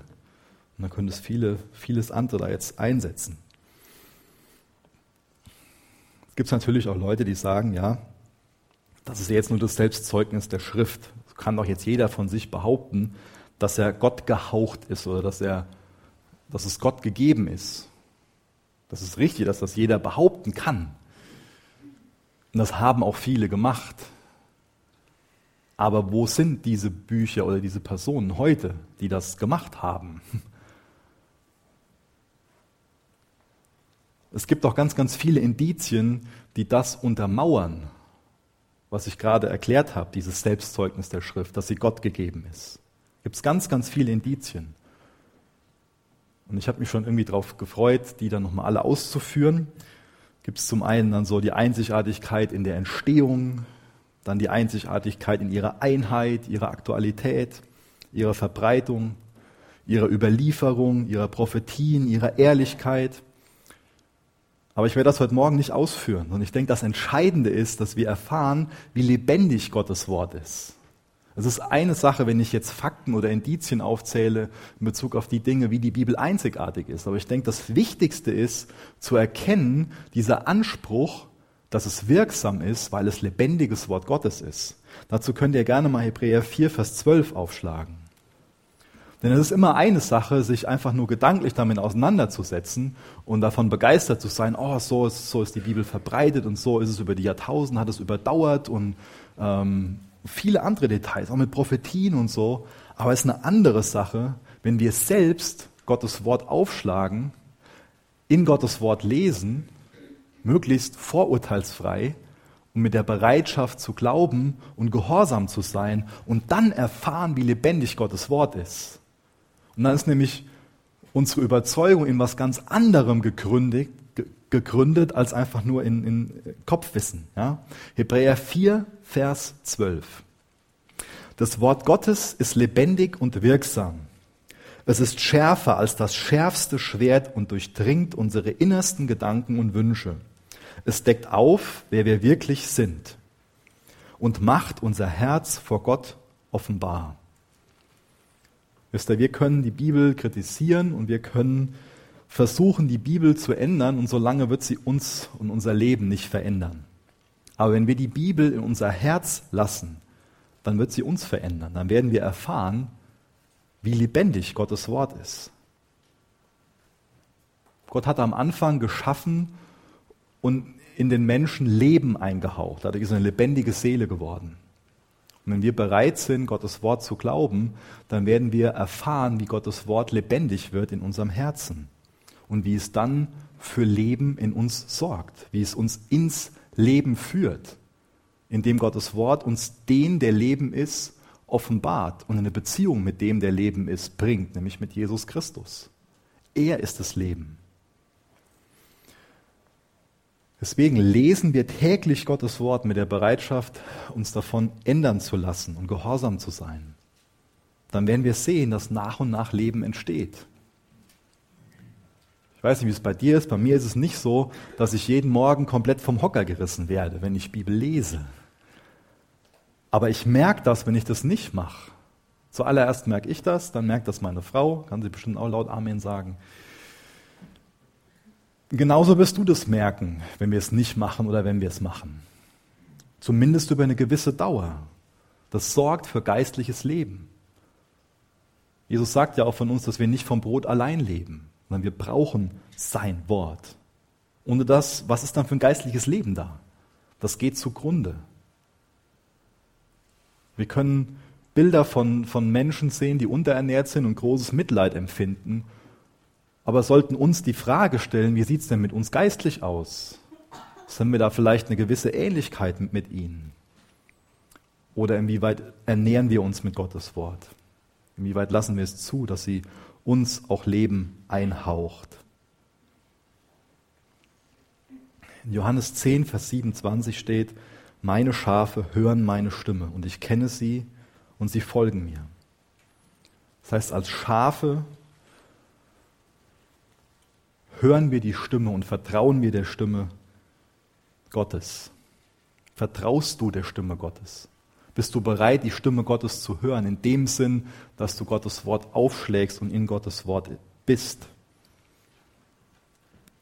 Und dann könntest viele, vieles andere da jetzt einsetzen. Es gibt natürlich auch Leute, die sagen, ja, das ist jetzt nur das Selbstzeugnis der Schrift. Das kann doch jetzt jeder von sich behaupten dass er Gott gehaucht ist oder dass, er, dass es Gott gegeben ist. Das ist richtig, dass das jeder behaupten kann. Und das haben auch viele gemacht. Aber wo sind diese Bücher oder diese Personen heute, die das gemacht haben? Es gibt auch ganz, ganz viele Indizien, die das untermauern, was ich gerade erklärt habe, dieses Selbstzeugnis der Schrift, dass sie Gott gegeben ist gibt es ganz, ganz viele Indizien. Und ich habe mich schon irgendwie darauf gefreut, die dann nochmal alle auszuführen. Gibt es zum einen dann so die Einzigartigkeit in der Entstehung, dann die Einzigartigkeit in ihrer Einheit, ihrer Aktualität, ihrer Verbreitung, ihrer Überlieferung, ihrer Prophetien, ihrer Ehrlichkeit. Aber ich werde das heute Morgen nicht ausführen. Und ich denke, das Entscheidende ist, dass wir erfahren, wie lebendig Gottes Wort ist. Es ist eine Sache, wenn ich jetzt Fakten oder Indizien aufzähle in Bezug auf die Dinge, wie die Bibel einzigartig ist. Aber ich denke, das Wichtigste ist zu erkennen, dieser Anspruch, dass es wirksam ist, weil es lebendiges Wort Gottes ist. Dazu könnt ihr gerne mal Hebräer 4, Vers 12 aufschlagen. Denn es ist immer eine Sache, sich einfach nur gedanklich damit auseinanderzusetzen und davon begeistert zu sein, oh, so ist, so ist die Bibel verbreitet und so ist es über die Jahrtausende, hat es überdauert und ähm, viele andere Details, auch mit Prophetien und so. Aber es ist eine andere Sache, wenn wir selbst Gottes Wort aufschlagen, in Gottes Wort lesen, möglichst vorurteilsfrei und mit der Bereitschaft zu glauben und gehorsam zu sein und dann erfahren, wie lebendig Gottes Wort ist. Und dann ist nämlich unsere Überzeugung in was ganz anderem gegründet, gegründet als einfach nur in, in Kopfwissen. Ja? Hebräer 4, Vers 12. Das Wort Gottes ist lebendig und wirksam. Es ist schärfer als das schärfste Schwert und durchdringt unsere innersten Gedanken und Wünsche. Es deckt auf, wer wir wirklich sind und macht unser Herz vor Gott offenbar. Wisst ihr, wir können die Bibel kritisieren und wir können versuchen, die Bibel zu ändern und solange wird sie uns und unser Leben nicht verändern. Aber wenn wir die Bibel in unser Herz lassen, dann wird sie uns verändern. Dann werden wir erfahren, wie lebendig Gottes Wort ist. Gott hat am Anfang geschaffen und in den Menschen Leben eingehaucht. Dadurch ist eine lebendige Seele geworden. Und wenn wir bereit sind, Gottes Wort zu glauben, dann werden wir erfahren, wie Gottes Wort lebendig wird in unserem Herzen und wie es dann für Leben in uns sorgt, wie es uns ins Leben führt, indem Gottes Wort uns den, der Leben ist, offenbart und eine Beziehung mit dem, der Leben ist, bringt, nämlich mit Jesus Christus. Er ist das Leben. Deswegen lesen wir täglich Gottes Wort mit der Bereitschaft, uns davon ändern zu lassen und gehorsam zu sein. Dann werden wir sehen, dass nach und nach Leben entsteht. Ich weiß nicht, wie es bei dir ist. Bei mir ist es nicht so, dass ich jeden Morgen komplett vom Hocker gerissen werde, wenn ich Bibel lese. Aber ich merke das, wenn ich das nicht mache. Zuallererst merke ich das, dann merkt das meine Frau, kann sie bestimmt auch laut Amen sagen. Genauso wirst du das merken, wenn wir es nicht machen oder wenn wir es machen. Zumindest über eine gewisse Dauer. Das sorgt für geistliches Leben. Jesus sagt ja auch von uns, dass wir nicht vom Brot allein leben sondern wir brauchen sein Wort. Ohne das, was ist dann für ein geistliches Leben da? Das geht zugrunde. Wir können Bilder von, von Menschen sehen, die unterernährt sind und großes Mitleid empfinden, aber sollten uns die Frage stellen, wie sieht es denn mit uns geistlich aus? Sind wir da vielleicht eine gewisse Ähnlichkeit mit, mit ihnen? Oder inwieweit ernähren wir uns mit Gottes Wort? Inwieweit lassen wir es zu, dass sie uns auch Leben einhaucht. In Johannes 10, Vers 27 steht, meine Schafe hören meine Stimme und ich kenne sie und sie folgen mir. Das heißt, als Schafe hören wir die Stimme und vertrauen wir der Stimme Gottes. Vertraust du der Stimme Gottes? Bist du bereit, die Stimme Gottes zu hören, in dem Sinn, dass du Gottes Wort aufschlägst und in Gottes Wort bist?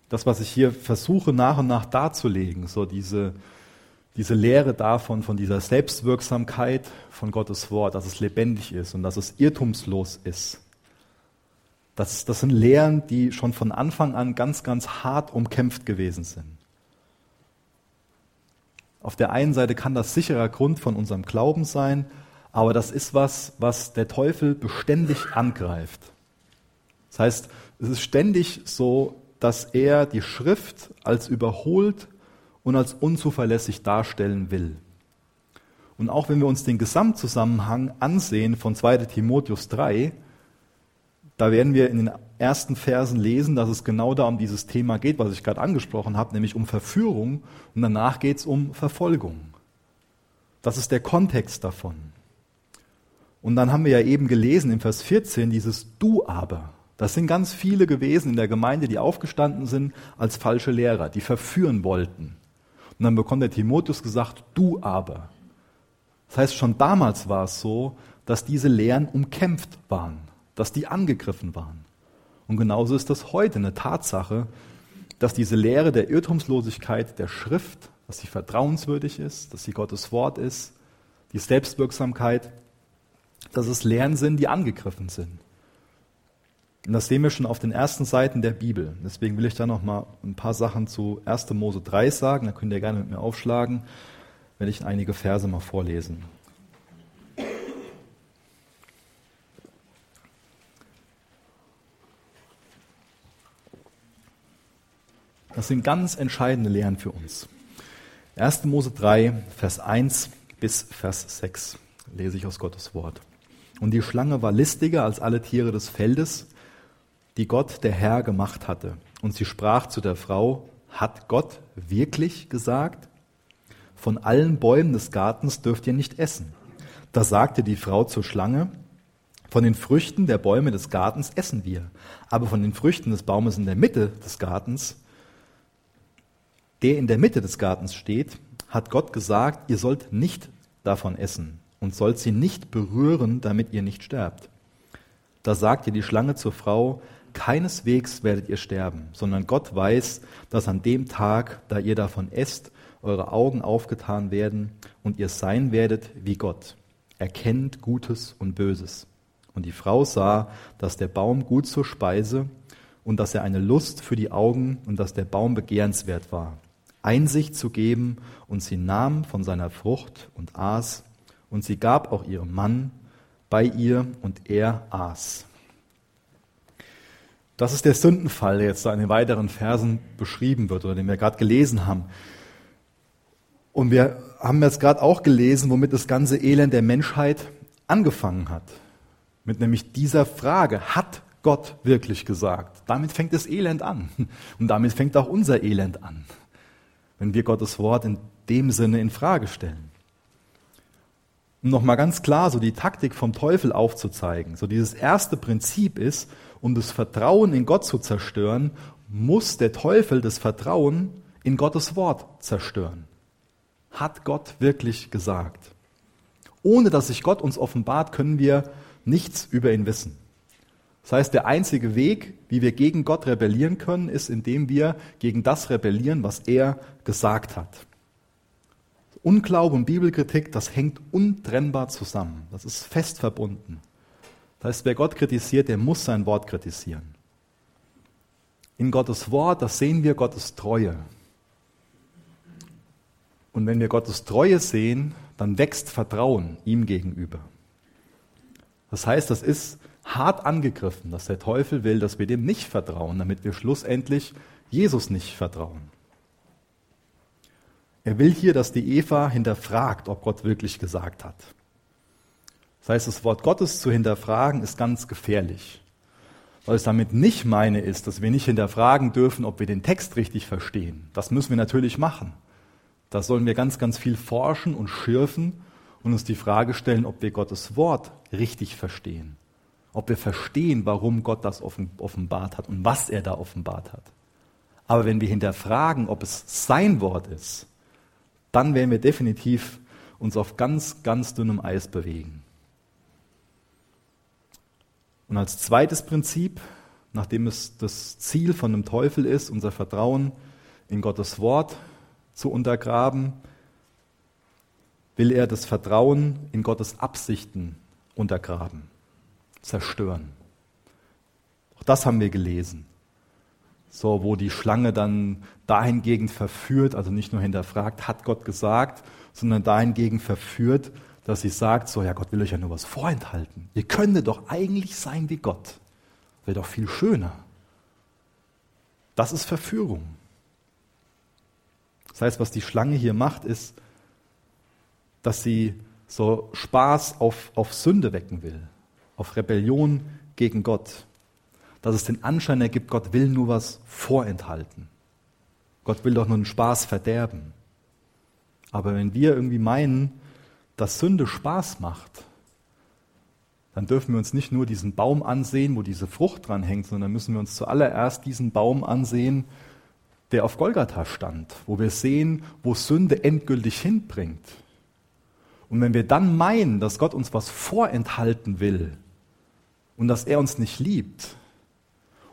Das, was ich hier versuche nach und nach darzulegen, so diese, diese Lehre davon, von dieser Selbstwirksamkeit von Gottes Wort, dass es lebendig ist und dass es irrtumslos ist. Das, das sind Lehren, die schon von Anfang an ganz, ganz hart umkämpft gewesen sind. Auf der einen Seite kann das sicherer Grund von unserem Glauben sein, aber das ist was, was der Teufel beständig angreift. Das heißt, es ist ständig so, dass er die Schrift als überholt und als unzuverlässig darstellen will. Und auch wenn wir uns den Gesamtzusammenhang ansehen von 2 Timotheus 3, da werden wir in den ersten Versen lesen, dass es genau da um dieses Thema geht, was ich gerade angesprochen habe, nämlich um Verführung und danach geht es um Verfolgung. Das ist der Kontext davon. Und dann haben wir ja eben gelesen im Vers 14 dieses Du aber. Das sind ganz viele gewesen in der Gemeinde, die aufgestanden sind als falsche Lehrer, die verführen wollten. Und dann bekommt der Timotheus gesagt, du aber. Das heißt, schon damals war es so, dass diese Lehren umkämpft waren dass die angegriffen waren. Und genauso ist das heute eine Tatsache, dass diese Lehre der Irrtumslosigkeit der Schrift, dass sie vertrauenswürdig ist, dass sie Gottes Wort ist, die Selbstwirksamkeit, dass es Lehren sind, die angegriffen sind. Und das sehen wir schon auf den ersten Seiten der Bibel. Deswegen will ich da noch mal ein paar Sachen zu 1. Mose 3 sagen. Da könnt ihr gerne mit mir aufschlagen, wenn ich einige Verse mal vorlesen. Das sind ganz entscheidende Lehren für uns. 1. Mose 3, Vers 1 bis Vers 6 lese ich aus Gottes Wort. Und die Schlange war listiger als alle Tiere des Feldes, die Gott, der Herr, gemacht hatte. Und sie sprach zu der Frau, hat Gott wirklich gesagt? Von allen Bäumen des Gartens dürft ihr nicht essen. Da sagte die Frau zur Schlange, von den Früchten der Bäume des Gartens essen wir, aber von den Früchten des Baumes in der Mitte des Gartens, der in der Mitte des Gartens steht, hat Gott gesagt, ihr sollt nicht davon essen und sollt sie nicht berühren, damit ihr nicht sterbt. Da sagte die Schlange zur Frau, keineswegs werdet ihr sterben, sondern Gott weiß, dass an dem Tag, da ihr davon esst, eure Augen aufgetan werden und ihr sein werdet wie Gott, erkennt Gutes und Böses. Und die Frau sah, dass der Baum gut zur Speise und dass er eine Lust für die Augen und dass der Baum begehrenswert war, Einsicht zu geben, und sie nahm von seiner Frucht und aß, und sie gab auch ihrem Mann bei ihr, und er aß. Das ist der Sündenfall, der jetzt da in den weiteren Versen beschrieben wird oder den wir gerade gelesen haben. Und wir haben jetzt gerade auch gelesen, womit das ganze Elend der Menschheit angefangen hat. Mit nämlich dieser Frage, hat Gott wirklich gesagt? Damit fängt das Elend an. Und damit fängt auch unser Elend an, wenn wir Gottes Wort in dem Sinne in Frage stellen. Um nochmal ganz klar so die Taktik vom Teufel aufzuzeigen. So dieses erste Prinzip ist, um das Vertrauen in Gott zu zerstören, muss der Teufel das Vertrauen in Gottes Wort zerstören hat Gott wirklich gesagt. Ohne dass sich Gott uns offenbart, können wir nichts über ihn wissen. Das heißt, der einzige Weg, wie wir gegen Gott rebellieren können, ist, indem wir gegen das rebellieren, was er gesagt hat. Unglaube und Bibelkritik, das hängt untrennbar zusammen. Das ist fest verbunden. Das heißt, wer Gott kritisiert, der muss sein Wort kritisieren. In Gottes Wort, das sehen wir Gottes Treue. Und wenn wir Gottes Treue sehen, dann wächst Vertrauen ihm gegenüber. Das heißt, das ist hart angegriffen, dass der Teufel will, dass wir dem nicht vertrauen, damit wir schlussendlich Jesus nicht vertrauen. Er will hier, dass die Eva hinterfragt, ob Gott wirklich gesagt hat. Das heißt, das Wort Gottes zu hinterfragen ist ganz gefährlich. Was ich damit nicht meine, ist, dass wir nicht hinterfragen dürfen, ob wir den Text richtig verstehen. Das müssen wir natürlich machen. Da sollen wir ganz, ganz viel forschen und schürfen und uns die Frage stellen, ob wir Gottes Wort richtig verstehen. Ob wir verstehen, warum Gott das offenbart hat und was er da offenbart hat. Aber wenn wir hinterfragen, ob es sein Wort ist, dann werden wir definitiv uns auf ganz, ganz dünnem Eis bewegen. Und als zweites Prinzip, nachdem es das Ziel von dem Teufel ist, unser Vertrauen in Gottes Wort zu untergraben, will er das Vertrauen in Gottes Absichten untergraben, zerstören. Auch das haben wir gelesen. So, wo die Schlange dann dahingegen verführt, also nicht nur hinterfragt, hat Gott gesagt, sondern dahingegen verführt, dass sie sagt, so, ja, Gott will euch ja nur was vorenthalten. Ihr könntet doch eigentlich sein wie Gott. Wäre doch viel schöner. Das ist Verführung. Das heißt, was die Schlange hier macht, ist, dass sie so Spaß auf, auf Sünde wecken will, auf Rebellion gegen Gott. Dass es den Anschein ergibt, Gott will nur was vorenthalten. Gott will doch nur einen Spaß verderben. Aber wenn wir irgendwie meinen, dass Sünde Spaß macht, dann dürfen wir uns nicht nur diesen Baum ansehen, wo diese Frucht dran hängt, sondern müssen wir uns zuallererst diesen Baum ansehen, der auf Golgatha stand, wo wir sehen, wo Sünde endgültig hinbringt. Und wenn wir dann meinen, dass Gott uns was vorenthalten will und dass er uns nicht liebt,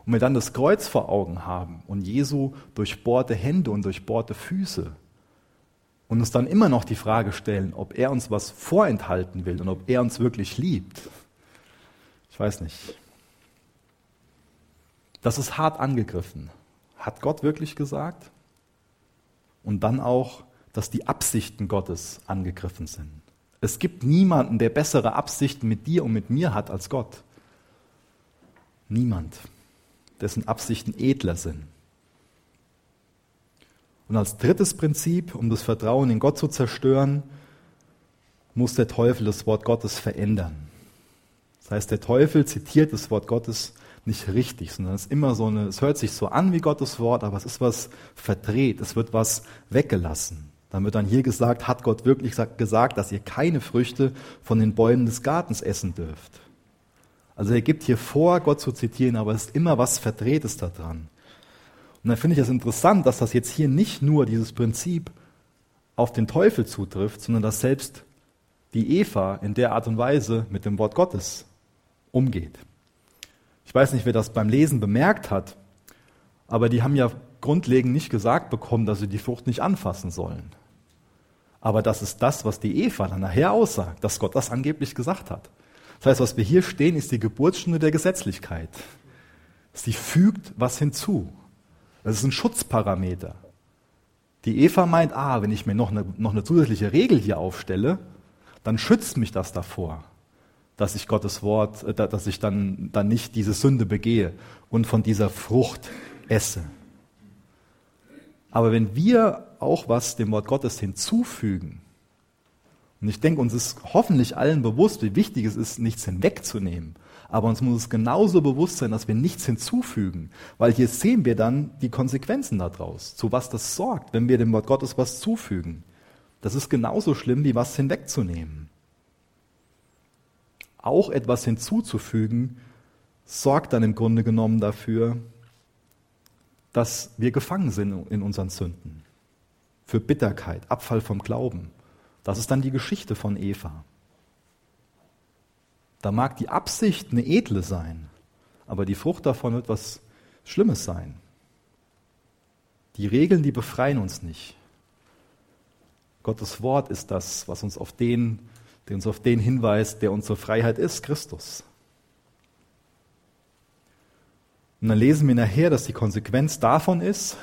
und wir dann das Kreuz vor Augen haben und Jesu durchbohrte Hände und durchbohrte Füße und uns dann immer noch die Frage stellen, ob er uns was vorenthalten will und ob er uns wirklich liebt, ich weiß nicht. Das ist hart angegriffen. Hat Gott wirklich gesagt? Und dann auch, dass die Absichten Gottes angegriffen sind. Es gibt niemanden, der bessere Absichten mit dir und mit mir hat als Gott. Niemand, dessen Absichten edler sind. Und als drittes Prinzip, um das Vertrauen in Gott zu zerstören, muss der Teufel das Wort Gottes verändern. Das heißt, der Teufel zitiert das Wort Gottes nicht richtig, sondern es ist immer so eine, es hört sich so an wie Gottes Wort, aber es ist was verdreht, es wird was weggelassen. Dann wird dann hier gesagt, hat Gott wirklich gesagt, dass ihr keine Früchte von den Bäumen des Gartens essen dürft. Also er gibt hier vor, Gott zu zitieren, aber es ist immer was Verdrehtes da dran. Und dann finde ich es das interessant, dass das jetzt hier nicht nur dieses Prinzip auf den Teufel zutrifft, sondern dass selbst die Eva in der Art und Weise mit dem Wort Gottes umgeht. Ich weiß nicht, wer das beim Lesen bemerkt hat, aber die haben ja grundlegend nicht gesagt bekommen, dass sie die Frucht nicht anfassen sollen. Aber das ist das, was die Eva dann nachher aussagt, dass Gott das angeblich gesagt hat. Das heißt, was wir hier stehen, ist die Geburtsstunde der Gesetzlichkeit. Sie fügt was hinzu. Das ist ein Schutzparameter. Die Eva meint, ah, wenn ich mir noch eine, noch eine zusätzliche Regel hier aufstelle, dann schützt mich das davor, dass ich Gottes Wort, äh, dass ich dann, dann nicht diese Sünde begehe und von dieser Frucht esse. Aber wenn wir auch was dem Wort Gottes hinzufügen, und ich denke, uns ist hoffentlich allen bewusst, wie wichtig es ist, nichts hinwegzunehmen. Aber uns muss es genauso bewusst sein, dass wir nichts hinzufügen. Weil hier sehen wir dann die Konsequenzen daraus, zu was das sorgt, wenn wir dem Wort Gottes was zufügen. Das ist genauso schlimm, wie was hinwegzunehmen. Auch etwas hinzuzufügen, sorgt dann im Grunde genommen dafür, dass wir gefangen sind in unseren Sünden. Für Bitterkeit, Abfall vom Glauben. Das ist dann die Geschichte von Eva. Da mag die Absicht eine edle sein, aber die Frucht davon wird was Schlimmes sein. Die Regeln, die befreien uns nicht. Gottes Wort ist das, was uns auf den, der uns auf den hinweist, der unsere Freiheit ist, Christus. Und dann lesen wir nachher, dass die Konsequenz davon ist,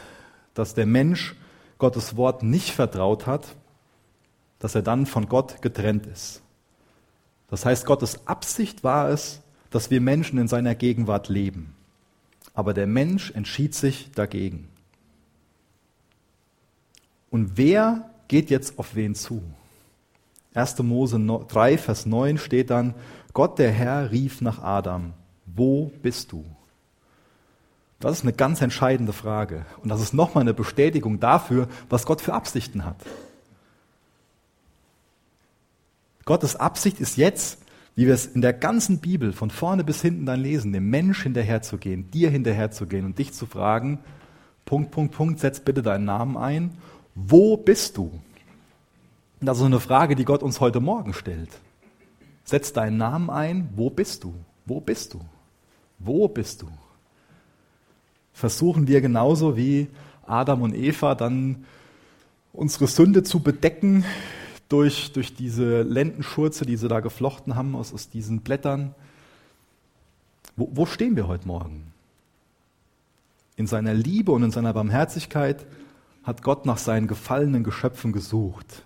dass der Mensch Gottes Wort nicht vertraut hat, dass er dann von Gott getrennt ist. Das heißt, Gottes Absicht war es, dass wir Menschen in seiner Gegenwart leben. Aber der Mensch entschied sich dagegen. Und wer geht jetzt auf wen zu? 1. Mose 3, Vers 9 steht dann, Gott der Herr rief nach Adam, wo bist du? Das ist eine ganz entscheidende Frage. Und das ist nochmal eine Bestätigung dafür, was Gott für Absichten hat. Gottes Absicht ist jetzt, wie wir es in der ganzen Bibel von vorne bis hinten dann lesen, dem Mensch hinterherzugehen, dir hinterherzugehen und dich zu fragen, Punkt, Punkt, Punkt, setz bitte deinen Namen ein. Wo bist du? Das ist eine Frage, die Gott uns heute Morgen stellt. Setz deinen Namen ein. Wo bist du? Wo bist du? Wo bist du? Versuchen wir genauso wie Adam und Eva dann unsere Sünde zu bedecken, durch, durch diese Lendenschurze, die sie da geflochten haben aus, aus diesen Blättern. Wo, wo stehen wir heute Morgen? In seiner Liebe und in seiner Barmherzigkeit hat Gott nach seinen gefallenen Geschöpfen gesucht.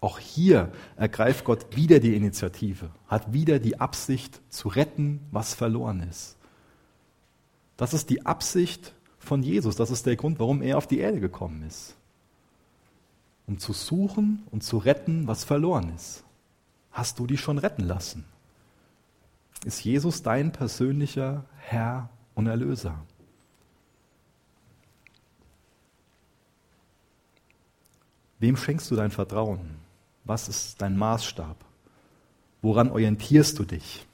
Auch hier ergreift Gott wieder die Initiative, hat wieder die Absicht zu retten, was verloren ist. Das ist die Absicht von Jesus, das ist der Grund, warum er auf die Erde gekommen ist um zu suchen und zu retten, was verloren ist. Hast du dich schon retten lassen? Ist Jesus dein persönlicher Herr und Erlöser? Wem schenkst du dein Vertrauen? Was ist dein Maßstab? Woran orientierst du dich?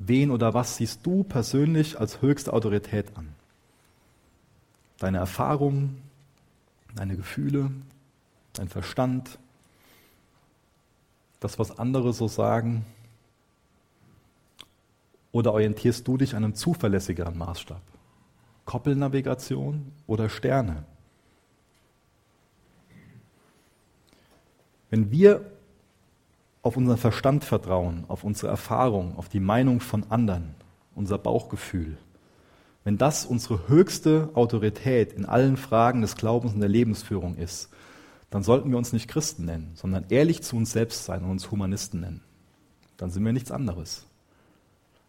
Wen oder was siehst du persönlich als höchste Autorität an? Deine Erfahrungen, deine Gefühle, dein Verstand, das, was andere so sagen? Oder orientierst du dich an einem zuverlässigeren Maßstab? Koppelnavigation oder Sterne? Wenn wir auf unseren Verstand vertrauen, auf unsere Erfahrung, auf die Meinung von anderen, unser Bauchgefühl, wenn das unsere höchste Autorität in allen Fragen des Glaubens und der Lebensführung ist, dann sollten wir uns nicht Christen nennen, sondern ehrlich zu uns selbst sein und uns Humanisten nennen. Dann sind wir nichts anderes.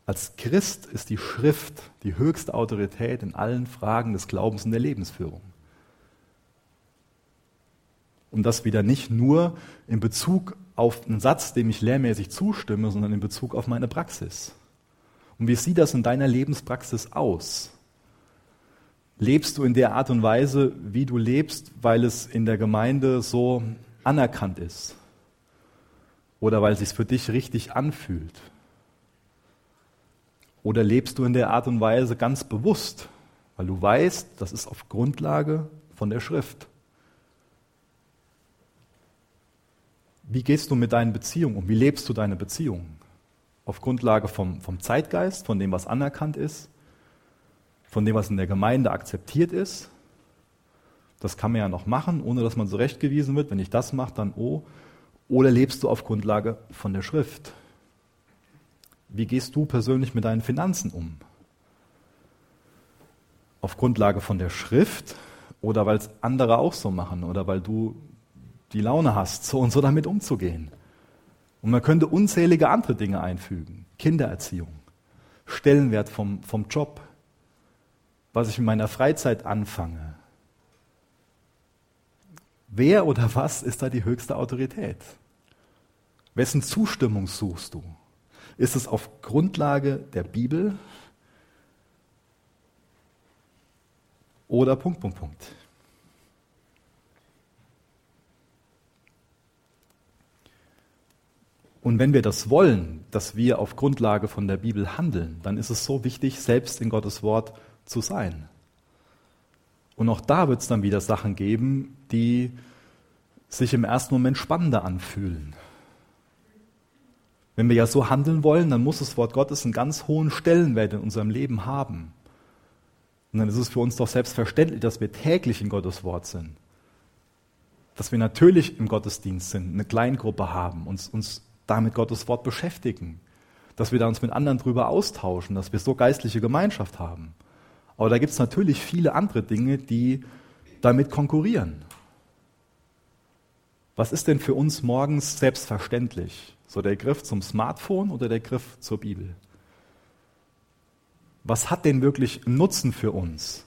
Als Christ ist die Schrift die höchste Autorität in allen Fragen des Glaubens und der Lebensführung. Und das wieder nicht nur in Bezug auf einen Satz, dem ich lehrmäßig zustimme, sondern in Bezug auf meine Praxis. Und wie sieht das in deiner Lebenspraxis aus? Lebst du in der Art und Weise, wie du lebst, weil es in der Gemeinde so anerkannt ist? Oder weil es sich für dich richtig anfühlt? Oder lebst du in der Art und Weise ganz bewusst, weil du weißt, das ist auf Grundlage von der Schrift? Wie gehst du mit deinen Beziehungen um? Wie lebst du deine Beziehungen? Auf Grundlage vom, vom Zeitgeist, von dem, was anerkannt ist, von dem, was in der Gemeinde akzeptiert ist. Das kann man ja noch machen, ohne dass man zurechtgewiesen wird. Wenn ich das mache, dann oh. Oder lebst du auf Grundlage von der Schrift? Wie gehst du persönlich mit deinen Finanzen um? Auf Grundlage von der Schrift oder weil es andere auch so machen oder weil du die Laune hast, so und so damit umzugehen. Und man könnte unzählige andere Dinge einfügen. Kindererziehung, Stellenwert vom, vom Job, was ich in meiner Freizeit anfange. Wer oder was ist da die höchste Autorität? Wessen Zustimmung suchst du? Ist es auf Grundlage der Bibel oder Punkt, Punkt, Punkt? Und wenn wir das wollen, dass wir auf Grundlage von der Bibel handeln, dann ist es so wichtig, selbst in Gottes Wort zu sein. Und auch da wird es dann wieder Sachen geben, die sich im ersten Moment spannender anfühlen. Wenn wir ja so handeln wollen, dann muss das Wort Gottes einen ganz hohen Stellenwert in unserem Leben haben. Und dann ist es für uns doch selbstverständlich, dass wir täglich in Gottes Wort sind. Dass wir natürlich im Gottesdienst sind, eine Kleingruppe haben, uns, uns damit Gottes Wort beschäftigen, dass wir da uns mit anderen drüber austauschen, dass wir so geistliche Gemeinschaft haben. Aber da gibt es natürlich viele andere Dinge, die damit konkurrieren. Was ist denn für uns morgens selbstverständlich? So der Griff zum Smartphone oder der Griff zur Bibel? Was hat denn wirklich Nutzen für uns?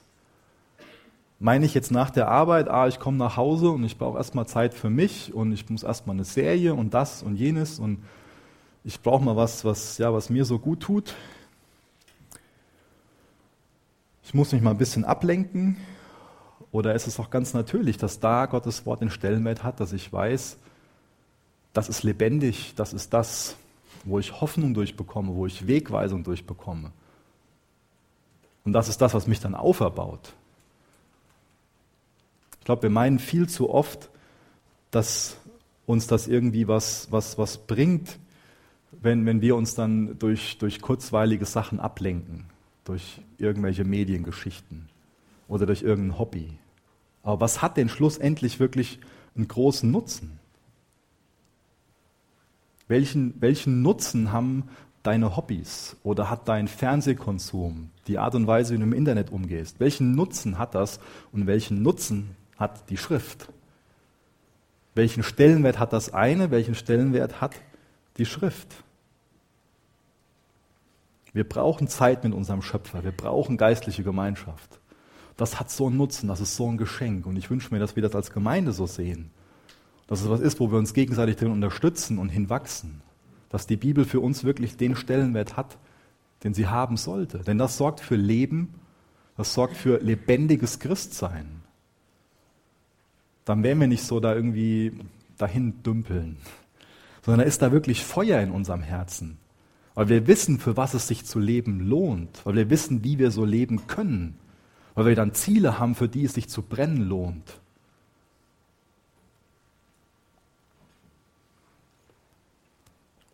Meine ich jetzt nach der Arbeit, ah, ich komme nach Hause und ich brauche erstmal Zeit für mich und ich muss erstmal eine Serie und das und jenes und ich brauche mal was, was, ja, was mir so gut tut. Ich muss mich mal ein bisschen ablenken. Oder ist es auch ganz natürlich, dass da Gottes Wort den Stellenwert hat, dass ich weiß, das ist lebendig, das ist das, wo ich Hoffnung durchbekomme, wo ich Wegweisung durchbekomme. Und das ist das, was mich dann auferbaut. Ich glaube, wir meinen viel zu oft, dass uns das irgendwie was, was, was bringt, wenn, wenn wir uns dann durch, durch kurzweilige Sachen ablenken, durch irgendwelche Mediengeschichten oder durch irgendein Hobby. Aber was hat denn schlussendlich wirklich einen großen Nutzen? Welchen, welchen Nutzen haben deine Hobbys oder hat dein Fernsehkonsum, die Art und Weise, wie du im Internet umgehst? Welchen Nutzen hat das und welchen Nutzen hat die Schrift? Welchen Stellenwert hat das eine? Welchen Stellenwert hat die Schrift? Wir brauchen Zeit mit unserem Schöpfer. Wir brauchen geistliche Gemeinschaft. Das hat so einen Nutzen, das ist so ein Geschenk. Und ich wünsche mir, dass wir das als Gemeinde so sehen. Dass es was ist, wo wir uns gegenseitig drin unterstützen und hinwachsen. Dass die Bibel für uns wirklich den Stellenwert hat, den sie haben sollte. Denn das sorgt für Leben, das sorgt für lebendiges Christsein dann werden wir nicht so da irgendwie dahin dümpeln, sondern da ist da wirklich Feuer in unserem Herzen. Weil wir wissen, für was es sich zu leben lohnt, weil wir wissen, wie wir so leben können, weil wir dann Ziele haben, für die es sich zu brennen lohnt.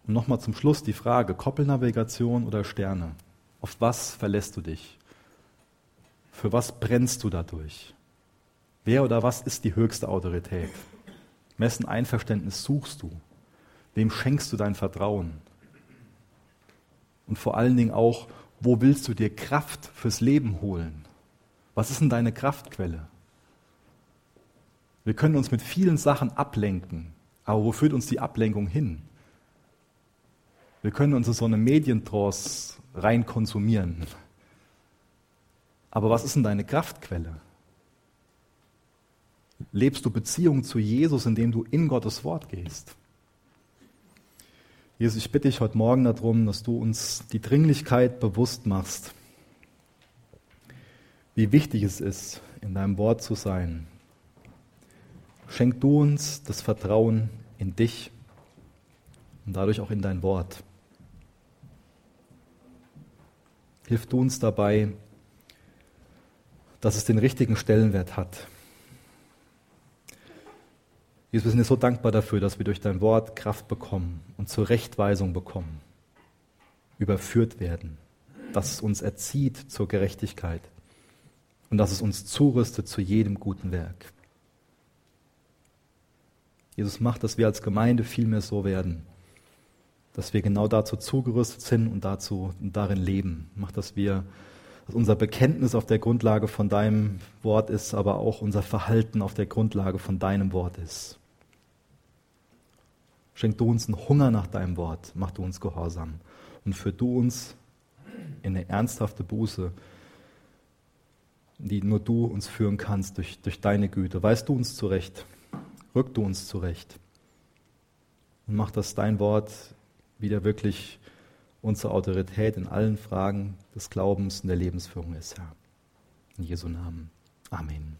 Und nochmal zum Schluss die Frage, Koppelnavigation oder Sterne? Auf was verlässt du dich? Für was brennst du dadurch? Wer oder was ist die höchste Autorität? Wessen Einverständnis suchst du? Wem schenkst du dein Vertrauen? Und vor allen Dingen auch, wo willst du dir Kraft fürs Leben holen? Was ist denn deine Kraftquelle? Wir können uns mit vielen Sachen ablenken, aber wo führt uns die Ablenkung hin? Wir können uns in so eine Medientrance rein konsumieren. Aber was ist denn deine Kraftquelle? Lebst du Beziehung zu Jesus, indem du in Gottes Wort gehst? Jesus, ich bitte dich heute Morgen darum, dass du uns die Dringlichkeit bewusst machst, wie wichtig es ist, in deinem Wort zu sein. Schenk du uns das Vertrauen in dich und dadurch auch in dein Wort. Hilf du uns dabei, dass es den richtigen Stellenwert hat. Jesus, wir sind dir so dankbar dafür, dass wir durch dein Wort Kraft bekommen und zur Rechtweisung bekommen, überführt werden, dass es uns erzieht zur Gerechtigkeit und dass es uns zurüstet zu jedem guten Werk. Jesus macht, dass wir als Gemeinde viel mehr so werden, dass wir genau dazu zugerüstet sind und dazu und darin leben. Macht, dass wir dass unser Bekenntnis auf der Grundlage von deinem Wort ist, aber auch unser Verhalten auf der Grundlage von deinem Wort ist. Schenk du uns einen Hunger nach deinem Wort, mach du uns gehorsam und führ du uns in eine ernsthafte Buße, die nur du uns führen kannst durch, durch deine Güte. Weißt du uns zurecht, rück du uns zurecht und mach, dass dein Wort wieder wirklich unsere Autorität in allen Fragen des Glaubens und der Lebensführung ist, Herr. In Jesu Namen. Amen.